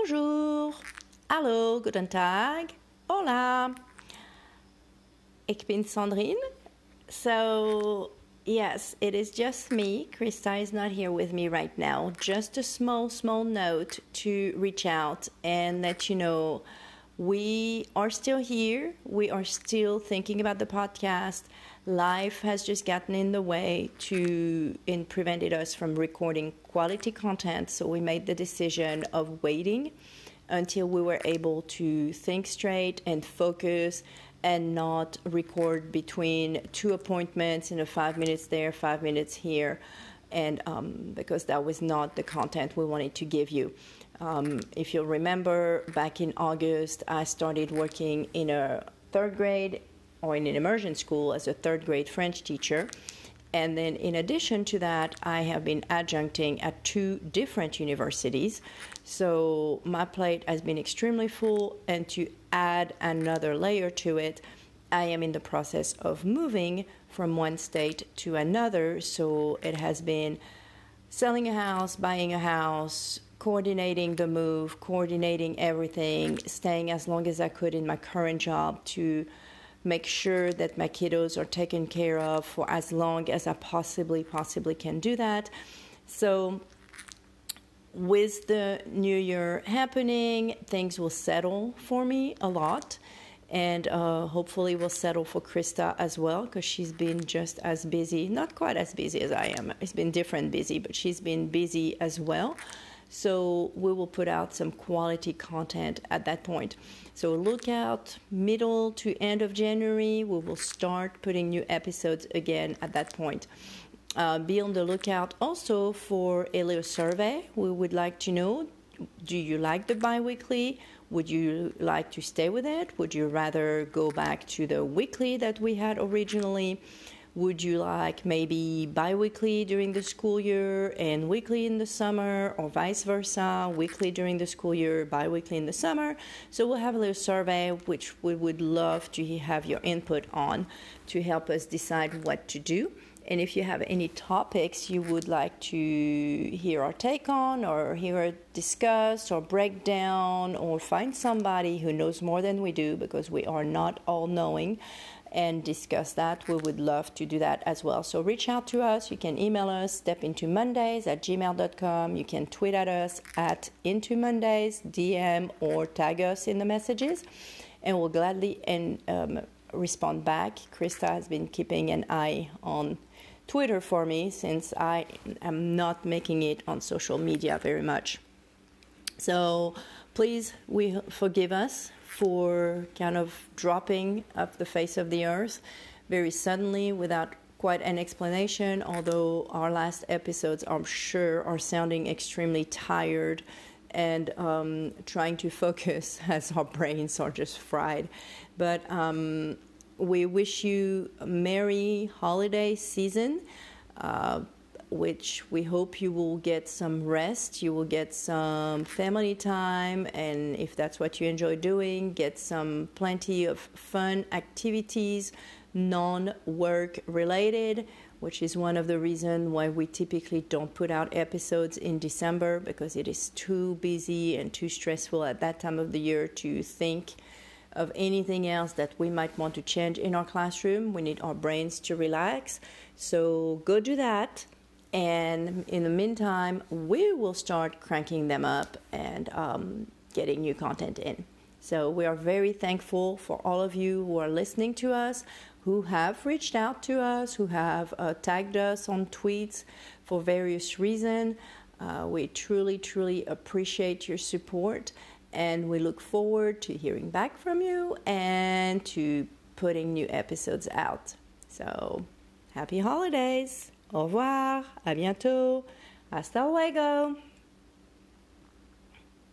Bonjour. Hallo, guten Tag. Hola. Ich bin Sandrine. So, yes, it is just me. Krista is not here with me right now. Just a small, small note to reach out and let you know we are still here. We are still thinking about the podcast. Life has just gotten in the way to and prevented us from recording quality content. So we made the decision of waiting until we were able to think straight and focus and not record between two appointments, you know, five minutes there, five minutes here, and um, because that was not the content we wanted to give you. Um, if you'll remember, back in August, I started working in a third grade or in an immersion school as a third grade French teacher. And then, in addition to that, I have been adjuncting at two different universities. So, my plate has been extremely full. And to add another layer to it, I am in the process of moving from one state to another. So, it has been selling a house, buying a house, coordinating the move, coordinating everything, staying as long as I could in my current job to make sure that my kiddos are taken care of for as long as I possibly possibly can do that. So with the new year happening, things will settle for me a lot. And uh, hopefully, will settle for Krista as well because she's been just as busy, not quite as busy as I am. It's been different busy, but she's been busy as well. So we will put out some quality content at that point. So look out middle to end of January. We will start putting new episodes again at that point. Uh, be on the lookout also for a little survey. We would like to know do you like the biweekly? Would you like to stay with it? Would you rather go back to the weekly that we had originally? Would you like maybe bi weekly during the school year and weekly in the summer, or vice versa, weekly during the school year, bi weekly in the summer? So we'll have a little survey which we would love to have your input on to help us decide what to do. And if you have any topics you would like to hear our take on, or hear discuss, or break down, or find somebody who knows more than we do, because we are not all knowing, and discuss that. We would love to do that as well. So reach out to us. You can email us, stepintomondays at gmail.com. You can tweet at us at into Mondays, DM, or tag us in the messages, and we'll gladly and um, respond back. Krista has been keeping an eye on Twitter for me since I am not making it on social media very much. So please, we forgive us for kind of dropping off the face of the earth very suddenly without quite an explanation, although our last episodes, I'm sure, are sounding extremely tired and um, trying to focus as our brains are just fried. But um, we wish you a merry holiday season. Uh, which we hope you will get some rest, you will get some family time, and if that's what you enjoy doing, get some plenty of fun activities, non work related, which is one of the reasons why we typically don't put out episodes in December because it is too busy and too stressful at that time of the year to think of anything else that we might want to change in our classroom. We need our brains to relax. So go do that. And in the meantime, we will start cranking them up and um, getting new content in. So we are very thankful for all of you who are listening to us, who have reached out to us, who have uh, tagged us on tweets for various reasons. Uh, we truly, truly appreciate your support, and we look forward to hearing back from you and to putting new episodes out. So, happy holidays! Au revoir, à bientôt, hasta luego.